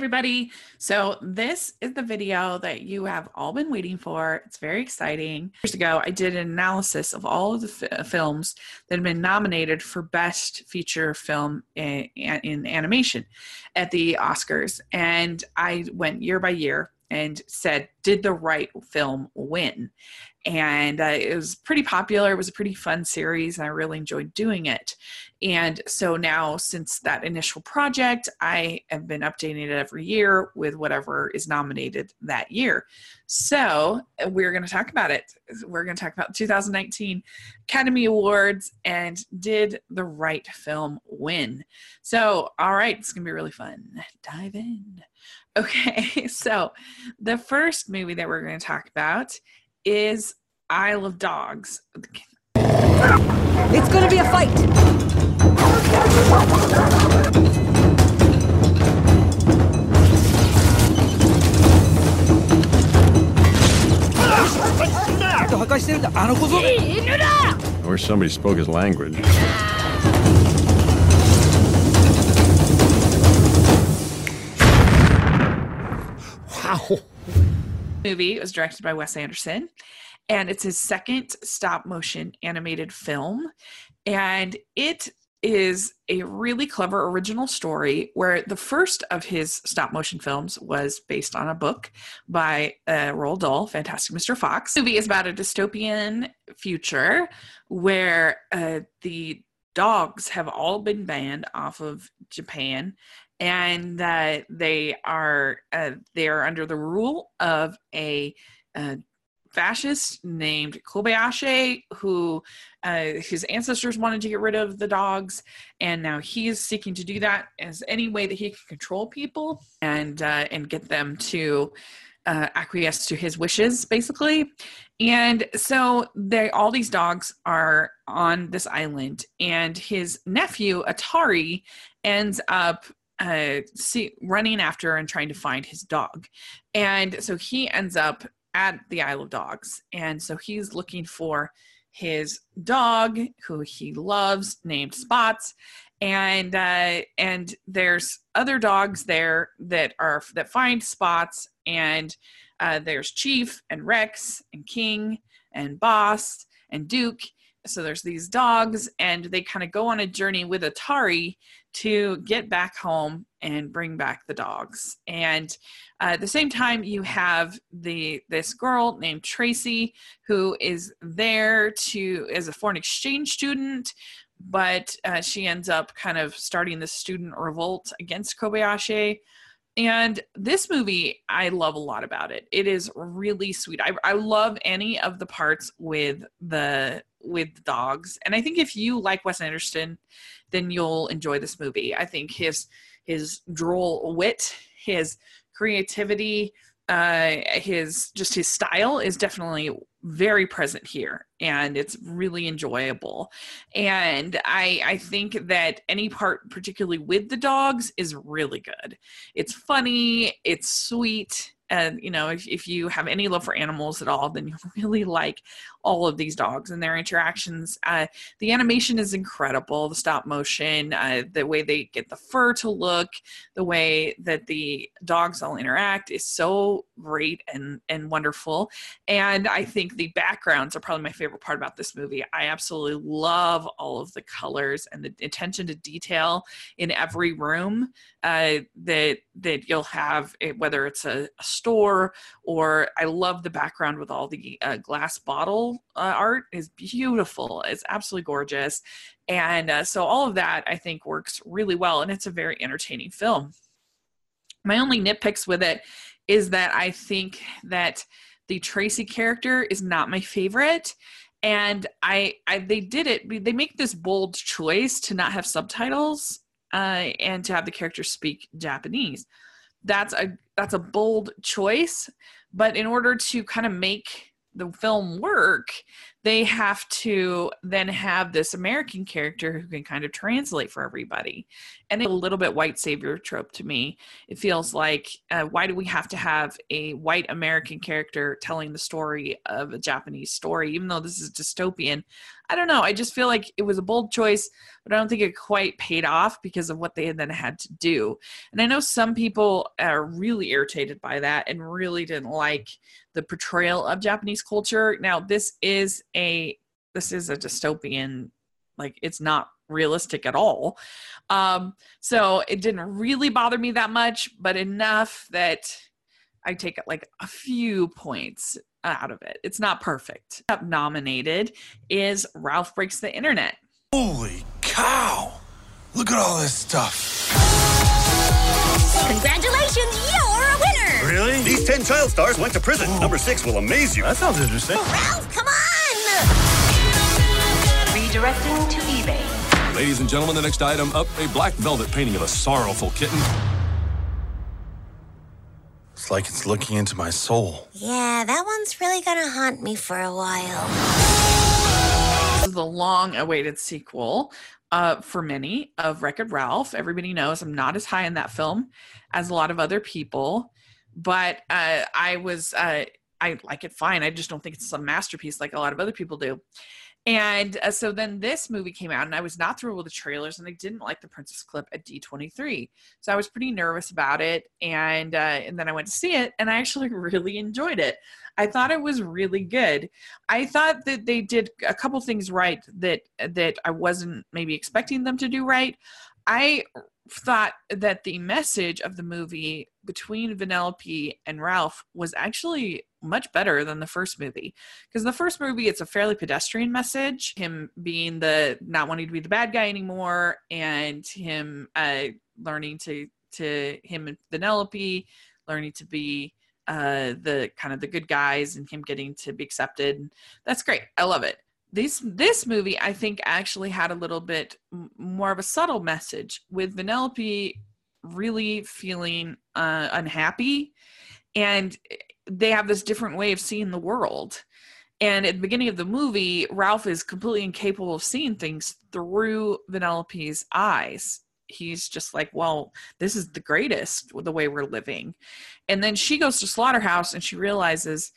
everybody. So, this is the video that you have all been waiting for. It's very exciting. Years ago, I did an analysis of all of the f- uh, films that have been nominated for Best Feature Film in, in animation at the Oscars. And I went year by year and said, Did the right film win? and uh, it was pretty popular. It was a pretty fun series, and I really enjoyed doing it. And so now, since that initial project, I have been updating it every year with whatever is nominated that year. So we're going to talk about it. We're going to talk about 2019 Academy Awards and did the right film win? So, all right, it's going to be really fun. Dive in. Okay, so the first movie that we're going to talk about is Isle of Dogs. It's gonna be a fight! Or somebody spoke his language. Wow. Movie was directed by Wes Anderson and it's his second stop motion animated film and it is a really clever original story where the first of his stop motion films was based on a book by uh, Roald Dahl, Fantastic Mr. Fox. The movie is about a dystopian future where uh, the dogs have all been banned off of Japan and uh, they are uh, they are under the rule of a uh, fascist named Kobayashi, who uh, his ancestors wanted to get rid of the dogs, and now he is seeking to do that as any way that he can control people and uh, and get them to uh, acquiesce to his wishes, basically. And so they all these dogs are on this island, and his nephew Atari ends up uh, see, running after and trying to find his dog. And so he ends up at the Isle of Dogs. And so he's looking for his dog who he loves named Spots and uh and there's other dogs there that are that find spots and uh there's chief and rex and king and boss and duke so there's these dogs and they kind of go on a journey with atari to get back home and bring back the dogs. And uh, at the same time you have the this girl named tracy who is there to as a foreign exchange student but uh, she ends up kind of starting the student revolt against kobayashi and this movie i love a lot about it. It is really sweet. I, I love any of the parts with the with dogs. And i think if you like wes anderson then you'll enjoy this movie. I think his his droll wit his creativity uh his just his style is definitely very present here and it's really enjoyable. And i i think that any part particularly with the dogs is really good. It's funny it's sweet and you know if, if you have any love for animals at all then you really like all of these dogs and their interactions. Uh, the animation is incredible the stop motion uh, the way they get the fur to look the way that the dogs all interact is so great and and wonderful and i think the backgrounds are probably my favorite part about this movie i absolutely love all of the colors and the attention to detail in every room uh, that that you'll have eh, whether it's a, a store or I love the background with all the uh, glass bottle uh, art is beautiful. It's absolutely gorgeous. And uh, so all of that I think works really well and it's a very entertaining film. My only nitpicks with it is that I think that the Tracy character is not my favorite. And I, I they did it they make this bold choice to not have subtitles uh, and to have the character speak Japanese. That's a that's a bold choice but in order to kind of make the film work they have to then have this American character who can kind of translate for everybody. And it's a little bit white savior trope to me. It feels like, uh, why do we have to have a white American character telling the story of a Japanese story, even though this is dystopian? I don't know. I just feel like it was a bold choice, but I don't think it quite paid off because of what they then had to do. And I know some people are really irritated by that and really didn't like the portrayal of Japanese culture. Now, this is a this is a dystopian like it's not realistic at all. Um, so it didn't really bother me that much, but enough that I take like a few points out of it. It's not perfect. Up nominated is Ralph Breaks the Internet. Holy cow! Look at all this stuff. Congratulations, you're a winner! Really? These 10 child stars went to prison. Number six will amaze you. That sounds interesting. Ralph, come on! Redirecting to eBay. Ladies and gentlemen, the next item up a black velvet painting of a sorrowful kitten. It's like it's looking into my soul. Yeah, that one's really gonna haunt me for a while. This is the long awaited sequel uh, for many of Wreck It Ralph. Everybody knows I'm not as high in that film as a lot of other people, but uh, I was, uh, I like it fine. I just don't think it's a masterpiece like a lot of other people do. And uh, so then this movie came out, and I was not thrilled with the trailers, and I didn't like the Princess clip at D23. So I was pretty nervous about it, and uh, and then I went to see it, and I actually really enjoyed it. I thought it was really good. I thought that they did a couple things right that that I wasn't maybe expecting them to do right. I thought that the message of the movie between Vanellope and Ralph was actually much better than the first movie. Because the first movie it's a fairly pedestrian message him being the not wanting to be the bad guy anymore and him uh learning to to him and Vanellope learning to be uh the kind of the good guys and him getting to be accepted. That's great. I love it this this movie i think actually had a little bit more of a subtle message with vanellope really feeling uh, unhappy. And they have this different way of seeing the world. And at the beginning of the movie ralph is completely incapable of seeing things through vanellope's eyes. He's just like well this is the greatest the way we're living. And then she goes to slaughterhouse and she realizes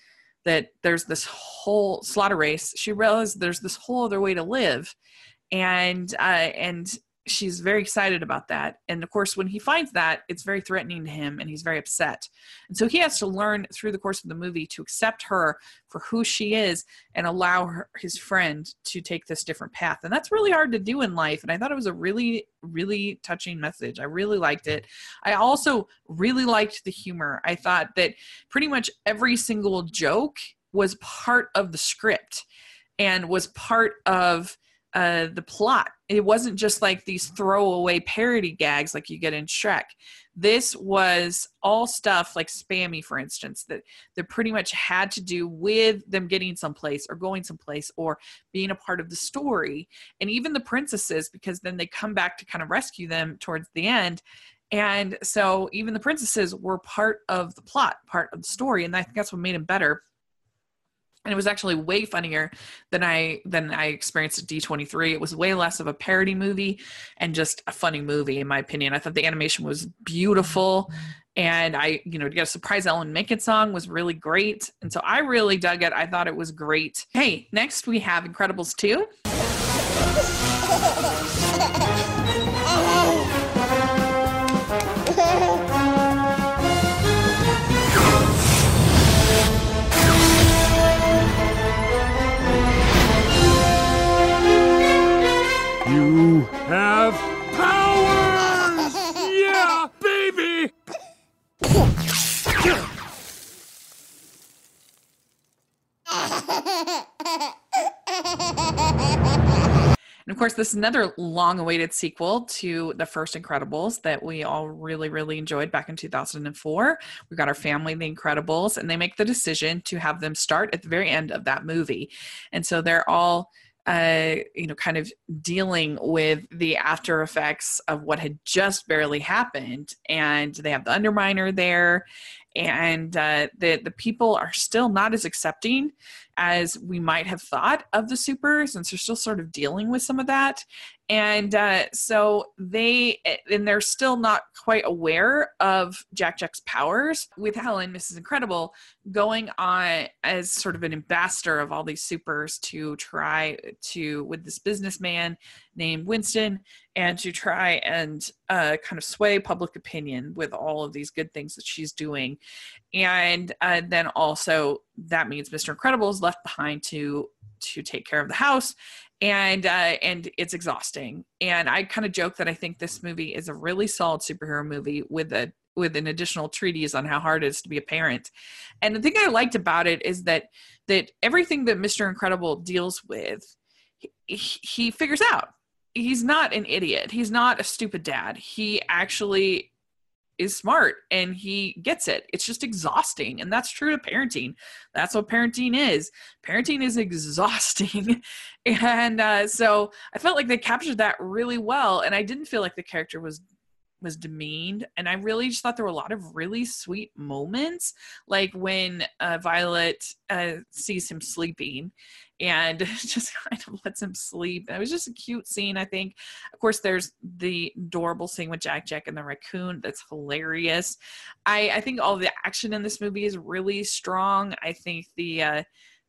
that there's this whole slaughter race. She realized there's this whole other way to live. And uh, and she's very excited about that. And of course when he finds that it's very threatening to him and he's very upset. And so he has to learn through the course of the movie to accept her for who she is and allow her, his friend to take this different path. And that's really hard to do in life. And i thought it was a really really touching message. I really liked it. I also really liked the humor. I thought that pretty much every single joke was part of the script and was part of uh, the plot. It wasn't just like these throwaway parody gags like you get in Shrek. This was all stuff like Spamley, for instance, that that pretty much had to do with them getting someplace or going someplace or being a part of the story. And even the princesses, because then they come back to kind of rescue them towards the end. And so even the princesses were part of the plot, part of the story, and I think that's what made them better and it was actually way funnier than I than I experienced at D23. It was way less of a parody movie and just a funny movie in my opinion. I thought the animation was beautiful and I, you know, to get a surprise Alan Menken song was really great. And so I really dug it. I thought it was great. Hey, next we have Incredibles 2. And of course, this is another long awaited sequel to the first Incredibles that we all really, really enjoyed back in 2004. We've got our family, The Incredibles, and they make the decision to have them start at the very end of that movie. And so they're all uh, you know, kind of dealing with the after effects of what had just barely happened. And they have the Underminer there. and uh, the the people are still not as accepting as we might have thought of the supers, and so they're still sort of dealing with some of that. And uh, so they and they're still not quite aware of Jack Jack's powers. With Helen, Mrs. Incredible, going on as sort of an ambassador of all these supers to try to with this businessman named Winston and to try and uh, kind of sway public opinion with all of these good things that she's doing. And uh, then also that means Mr. Incredible is left behind to to take care of the house and uh, and it's exhausting. And I kind of joke that I think this movie is a really solid superhero movie with a with an additional treatise on how hard it is to be a parent. And the thing I liked about it is that that everything that Mr. Incredible deals with, he, he figures out he's not an idiot. He's not a stupid dad. He actually is smart and he gets it. It's just exhausting. And that's true to parenting. That's what parenting is. Parenting is exhausting. and uh, so I felt like they captured that really well. And I didn't feel like the character was was demeaned and i really just thought there were a lot of really sweet moments like when uh, violet uh, sees him sleeping and just kind of lets him sleep. It was just a cute scene, I think. Of course, there's the adorable scene with Jack Jack and the raccoon. That's hilarious. I, I think all the action in this movie is really strong. I think the uh,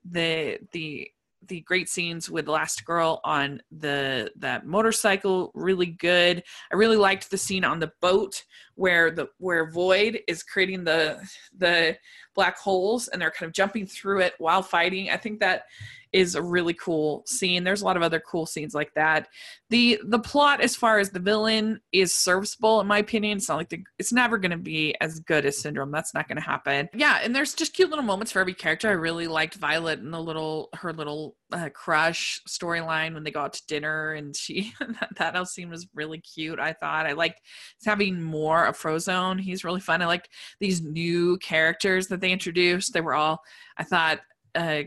the the the great scenes with Elastigirl on the that motorcycle really good. I really liked the scene on the boat where the where Void is creating the the black holes and they're kind of jumping through it while fighting. I think that is a really cool scene. There's a lot of other cool scenes like that. The the plot as far as the villain is serviceable in my opinion. It's not like the it's never going to be as good as Syndrome. That's not going to happen. Yeah, and there's just cute little moments for every character. I really liked Violet and the little her little uh, crush storyline when they go out to dinner and she that, that scene was really cute. I thought I liked having more of Frozone. He's really fun. I liked these new characters that they introduced. They were all I thought uh,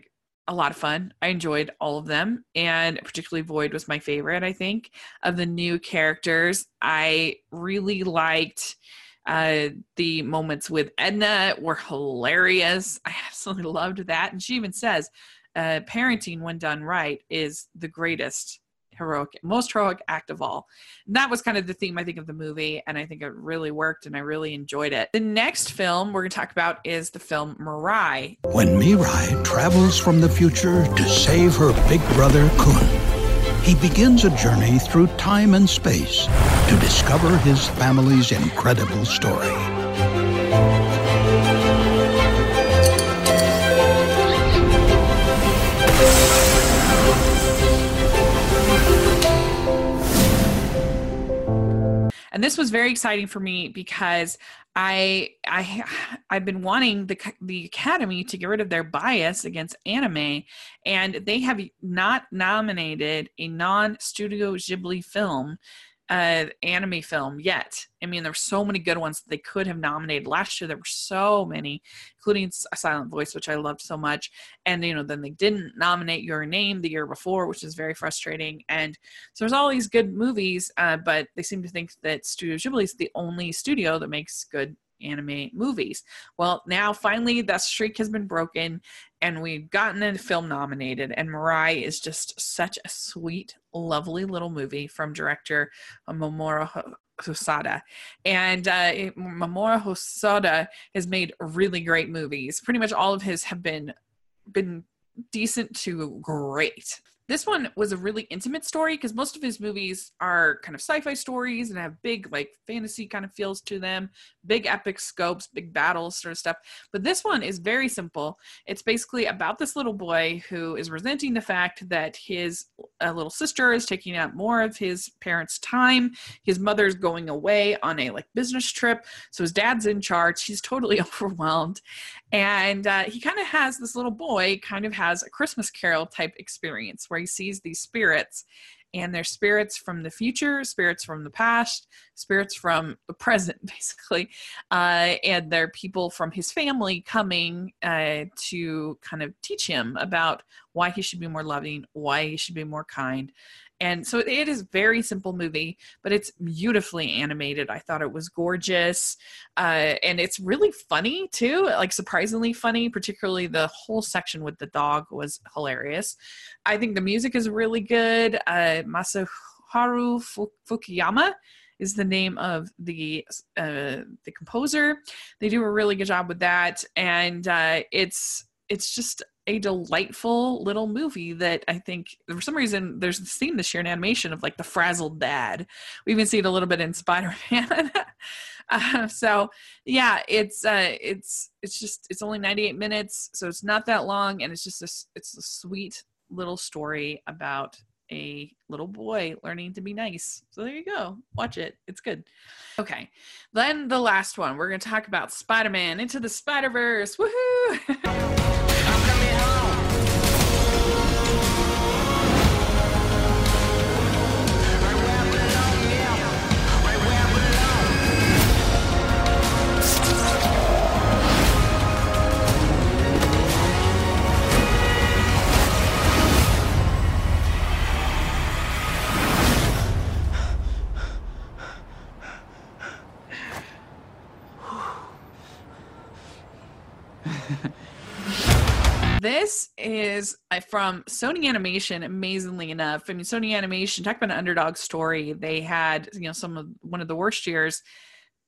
a lot of fun. I enjoyed all of them, and particularly Void was my favorite. I think of the new characters. I really liked uh, the moments with Edna were hilarious. I absolutely loved that, and she even says, uh, "Parenting, when done right, is the greatest heroic, most heroic act of all. And that was kind of the theme, I think, of the movie, and I think it really worked, and I really enjoyed it. The next film we're going to talk about is the film Mirai. When Mirai travels from the future to save her big brother Khun, he begins a journey through time and space to discover his family's incredible story. And this was very exciting for me because I I I've been wanting the the Academy to get rid of their bias against anime, and they have not nominated a non Studio Ghibli film uh, anime film yet. I mean, there were so many good ones that they could have nominated last year. There were so many, including Silent Voice, which I loved so much. And you know, then they didn't nominate Your Name the year before, which is very frustrating. And so there's all these good movies, uh, but they seem to think that Studio Ghibli is the only studio that makes good anime movies. Well, now finally that streak has been broken and we've gotten a film nominated and Mirai is just such a sweet, lovely little movie from director Mamoru Hosoda. And uh, Hosoda has made really great movies. Pretty much all of his have been been decent to great this one was a really intimate story because most of his movies are kind of sci-fi stories and have big like fantasy kind of feels to them big epic scopes big battles sort of stuff. But this one is very simple. It's basically about this little boy who is resenting the fact that his uh, little sister is taking up more of his parents time. His mother's going away on a like business trip. So his dad's in charge. He's totally overwhelmed and uh, he kind of has this little boy kind of has a christmas carol type experience where he sees these spirits and they're spirits from the future spirits from the past spirits from the present basically uh, and they're people from his family coming uh, to kind of teach him about why he should be more loving, why he should be more kind. And so it is very simple movie, but it's beautifully animated. I thought it was gorgeous, uh, and it's really funny too. Like surprisingly funny, particularly the whole section with the dog was hilarious. I think the music is really good. Uh, Masaharu Fukuyama is the name of the uh, the composer. They do a really good job with that, and uh, it's it's just a delightful little movie that I think for some reason there's this theme this year in animation of like the frazzled dad. We even see it a little bit in Spider Man. uh, so yeah, it's uh, it's it's just it's only 98 minutes, so it's not that long, and it's just a it's a sweet little story about a little boy learning to be nice. So there you go. Watch it. It's good. Okay. Then the last one. We're going to talk about Spider Man Into the Spider Verse. Woohoo! is from Sony Animation. Amazingly enough, I mean, Sony Animation. Talk about an underdog story. They had you know some of one of the worst years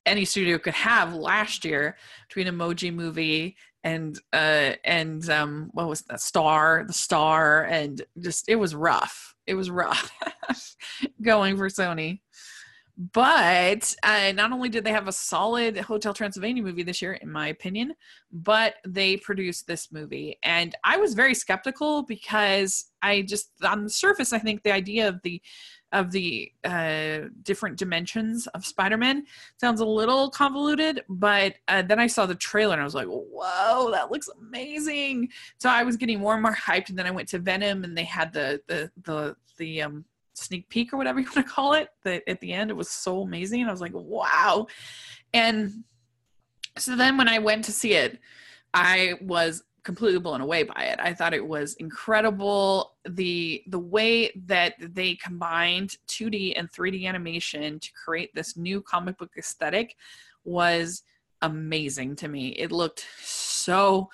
any studio could have last year between Emoji Movie and uh and um what was that star the star and just it was rough it was rough going for sony but uh, not only did they have a solid Hotel Transylvania movie this year, in my opinion, but they produced this movie. And I was very skeptical because I just, on the surface, I think the idea of the of the uh, different dimensions of Spider-Man sounds a little convoluted, but uh, then I saw the trailer and I was like, "Whoa, that looks amazing!" So I was getting more and more hyped. And then I went to Venom, and they had the the the the um, sneak peek or whatever you want to call it that at the end it was so amazing i was like wow. And so then when i went to see it i was completely blown away by it. I thought it was incredible. The the way that they combined 2d and 3d animation to create this new comic book aesthetic was amazing to me. It looked so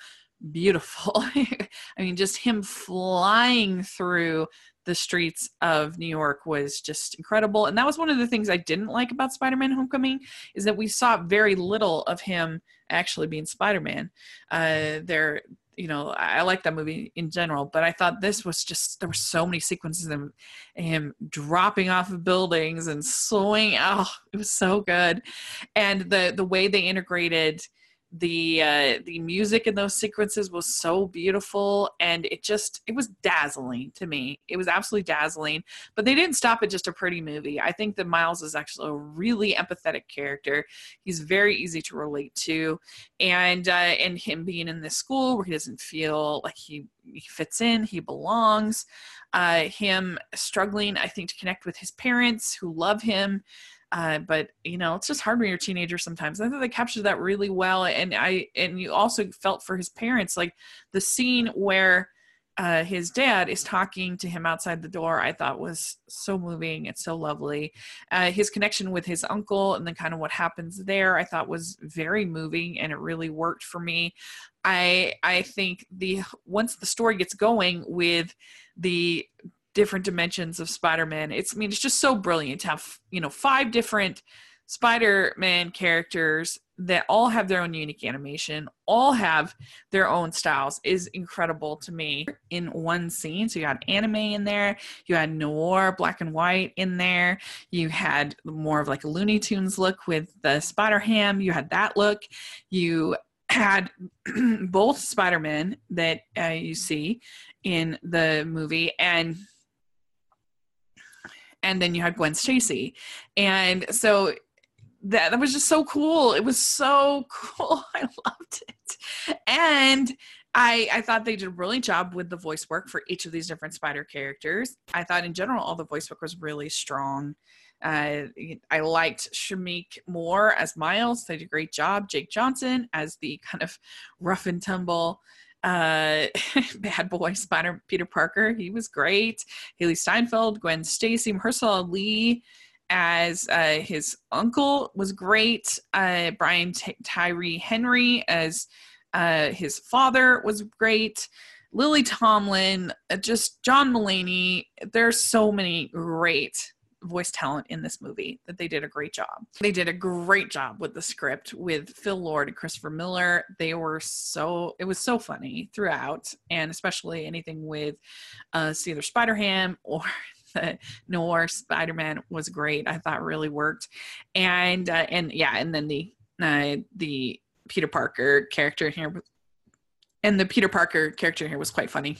beautiful. I mean just him flying through the streets of New York was just incredible. And that was one of the things I didn't like about Spider-Man Homecoming is that we saw very little of him actually being Spider-Man. Uh, there, you know, I, like that movie in general, but I thought this was just there were so many sequences of him dropping off of buildings and slowing. Oh, it was so good, and the the way they integrated the uh, the music in those sequences was so beautiful and it just it was dazzling to me. It was absolutely dazzling but they didn't stop at just a pretty movie. I think that miles is actually a really empathetic character. He's very easy to relate to and uh, and him being in this school where he doesn't feel like he, he fits in he belongs uh, him struggling i think to connect with his parents who love him uh, but you know, it's just hard when you're a teenager sometimes. I think they captured that really well, and I and you also felt for his parents, like the scene where uh, his dad is talking to him outside the door. I thought was so moving. It's so lovely. Uh, his connection with his uncle and then kind of what happens there, I thought was very moving, and it really worked for me. I I think the once the story gets going with the different dimensions of Spider-Man. It's I mean it's just so brilliant to have, you know, five different Spider-Man characters that all have their own unique animation, all have their own styles is incredible to me in one scene. So you had anime in there, you had noir black and white in there, you had more of like a Looney Tunes look with the Spider Ham, you had that look, you had both Spider-Man that uh, you see in the movie and and then you had Gwen Stacy. And so that, that was just so cool. It was so cool. I loved it. And I, I thought they did a brilliant job with the voice work for each of these different spider characters. I thought in general all the voice work was really strong. Uh, I liked Shameik Moore as Miles. They did a great job. Jake Johnson as the kind of rough and tumble uh, Bad Boy Spider Peter Parker. He was great. Hailee Steinfeld, Gwen Stacy, Mahershala Ali as uh, his uncle was great. Uh, Brian T- Tyree Henry as uh, his father was great. Lily Tomlin, uh, just John Mulaney. There's so many great voice talent in this movie that they did a great job. They did a great job with the script with Phil Lord and Christopher Miller. They were so it was so funny throughout, and especially anything with uh, either Spider Ham or the noir Spider-Man was great. I thought really worked, and uh, and yeah, and then the uh, the Peter Parker character here, and the Peter Parker character here was quite funny.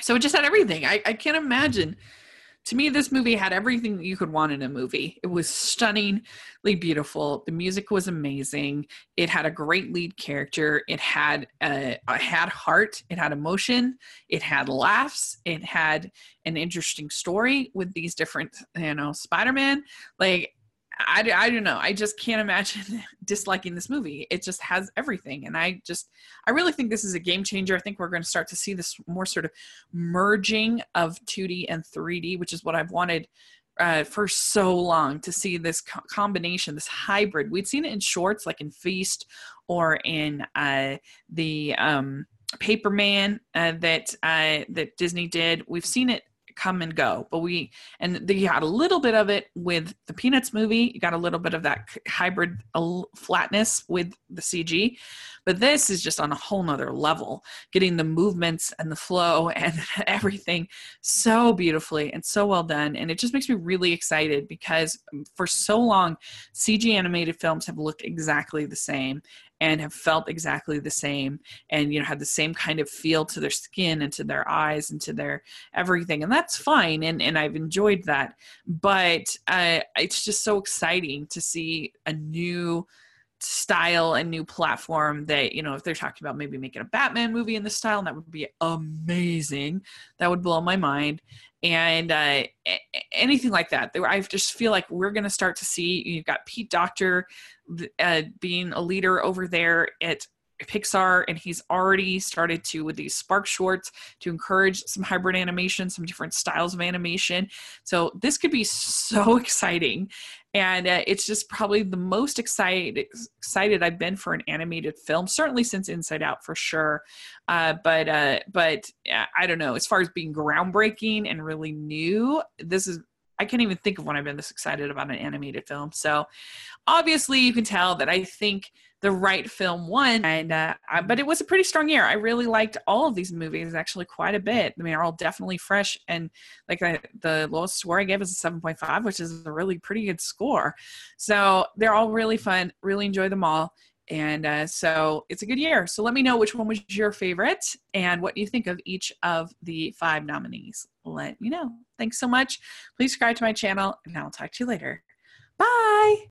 So it just had everything. I, I can't imagine to me this movie had everything you could want in a movie. It was stunningly beautiful. The music was amazing. It had a great lead character. It had a, it had heart. It had emotion. It had laughs. It had an interesting story with these different you know spider-man. Like I, I don't know. I just can't imagine disliking this movie. It just has everything. And I just, I really think this is a game changer. I think we're going to start to see this more sort of merging of 2D and 3D, which is what I've wanted uh, for so long to see this co- combination, this hybrid. We'd seen it in shorts like in Feast or in uh, the um, Paperman uh, that uh, that Disney did. We've seen it come and go. But we and you had a little bit of it with the Peanuts movie. You got a little bit of that hybrid flatness with the CG, but this is just on a whole nother level. Getting the movements and the flow and everything so beautifully and so well done, and it just makes me really excited because um, for so long, CG animated films have looked exactly the same and have felt exactly the same and you know had the same kind of feel to their skin and to their eyes and to their everything and that's fine and and I've enjoyed that. But uh, it's just so exciting to see a new style and new platform that you know if they're talking about maybe making a batman movie in this style that would be amazing. That would blow my mind. And uh, anything like that. I just feel like we're going to start to see you've got pete docter uh, being a leader over there at Pixar, and he's already started to with these Spark shorts to encourage some hybrid animation, some different styles of animation. So this could be so exciting, and uh, it's just probably the most excited excited I've been for an animated film, certainly since Inside Out for sure. Uh, but uh, but I don't know, as far as being groundbreaking and really new, this is I can't even think of when I've been this excited about an animated film. So obviously you can tell that I think the right film won and uh, I, but it was a pretty strong year. I really liked all of these movies actually quite a bit. I mean they're all definitely fresh and like I, the lowest score i gave is a 7.5 which is a really pretty good score. So they're all really fun. Really enjoy them all and uh, so it's a good year. So let me know which one was your favorite and what you think of each of the five nominees. Let me know. Thanks so much. Please subscribe to my channel and i'll talk to you later. Bye